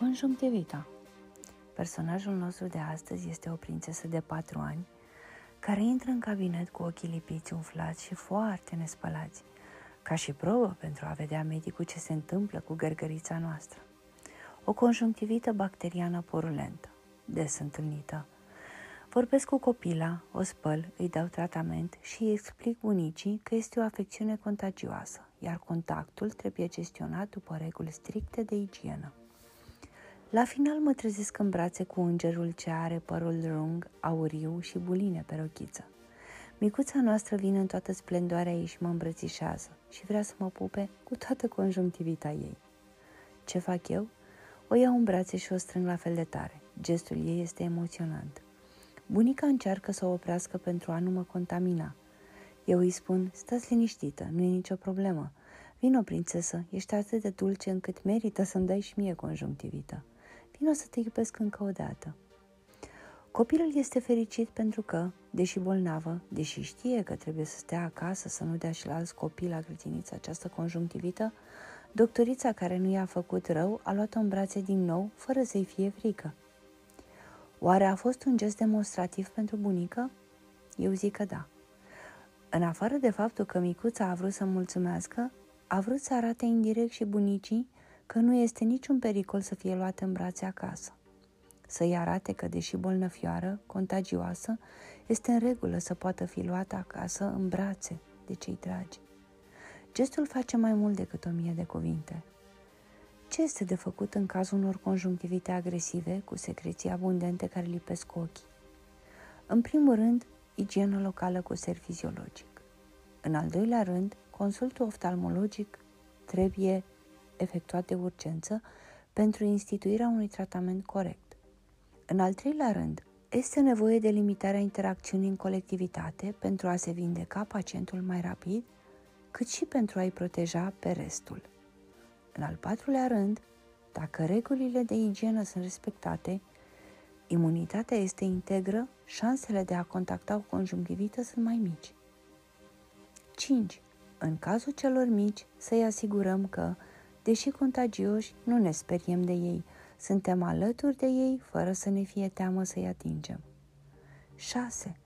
Conjunctivita Personajul nostru de astăzi este o prințesă de patru ani care intră în cabinet cu ochii lipiți, umflați și foarte nespălați, ca și probă pentru a vedea medicul ce se întâmplă cu gărgărița noastră. O conjunctivită bacteriană porulentă, des întâlnită. Vorbesc cu copila, o spăl, îi dau tratament și îi explic bunicii că este o afecțiune contagioasă, iar contactul trebuie gestionat după reguli stricte de igienă. La final mă trezesc în brațe cu îngerul ce are părul lung, auriu și buline pe rochiță. Micuța noastră vine în toată splendoarea ei și mă îmbrățișează și vrea să mă pupe cu toată conjunctivita ei. Ce fac eu? O iau în brațe și o strâng la fel de tare. Gestul ei este emoționant. Bunica încearcă să o oprească pentru a nu mă contamina. Eu îi spun, stați liniștită, nu e nicio problemă. Vino, prințesă, ești atât de dulce încât merită să-mi dai și mie conjunctivită. Vino să te iubesc încă o dată. Copilul este fericit pentru că, deși bolnavă, deși știe că trebuie să stea acasă să nu dea și la alți copii la grădiniță această conjunctivită, doctorița care nu i-a făcut rău a luat-o în brațe din nou, fără să-i fie frică. Oare a fost un gest demonstrativ pentru bunică? Eu zic că da. În afară de faptul că micuța a vrut să mulțumească, a vrut să arate indirect și bunicii că nu este niciun pericol să fie luată în brațe acasă. Să-i arate că, deși bolnăfioară, contagioasă, este în regulă să poată fi luată acasă în brațe de cei dragi. Gestul face mai mult decât o mie de cuvinte. Ce este de făcut în cazul unor conjunctivite agresive cu secreții abundente care lipesc ochii? În primul rând, igienă locală cu ser fiziologic. În al doilea rând, consultul oftalmologic trebuie efectuat de urgență pentru instituirea unui tratament corect. În al treilea rând, este nevoie de limitarea interacțiunii în colectivitate pentru a se vindeca pacientul mai rapid, cât și pentru a-i proteja pe restul. În al patrulea rând, dacă regulile de igienă sunt respectate, imunitatea este integră, șansele de a contacta o conjunctivită sunt mai mici. 5. În cazul celor mici, să-i asigurăm că Deși contagioși, nu ne speriem de ei. Suntem alături de ei fără să ne fie teamă să-i atingem. 6.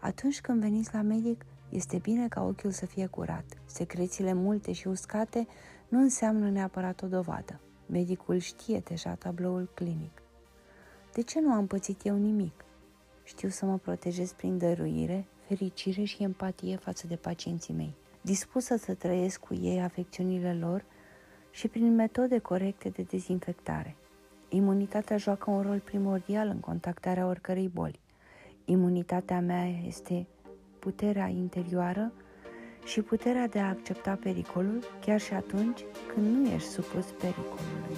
Atunci când veniți la medic, este bine ca ochiul să fie curat. Secrețiile multe și uscate nu înseamnă neapărat o dovadă. Medicul știe deja tabloul clinic. De ce nu am pățit eu nimic? Știu să mă protejez prin dăruire, fericire și empatie față de pacienții mei. Dispusă să trăiesc cu ei afecțiunile lor și prin metode corecte de dezinfectare. Imunitatea joacă un rol primordial în contactarea oricărei boli. Imunitatea mea este puterea interioară și puterea de a accepta pericolul chiar și atunci când nu ești supus pericolului.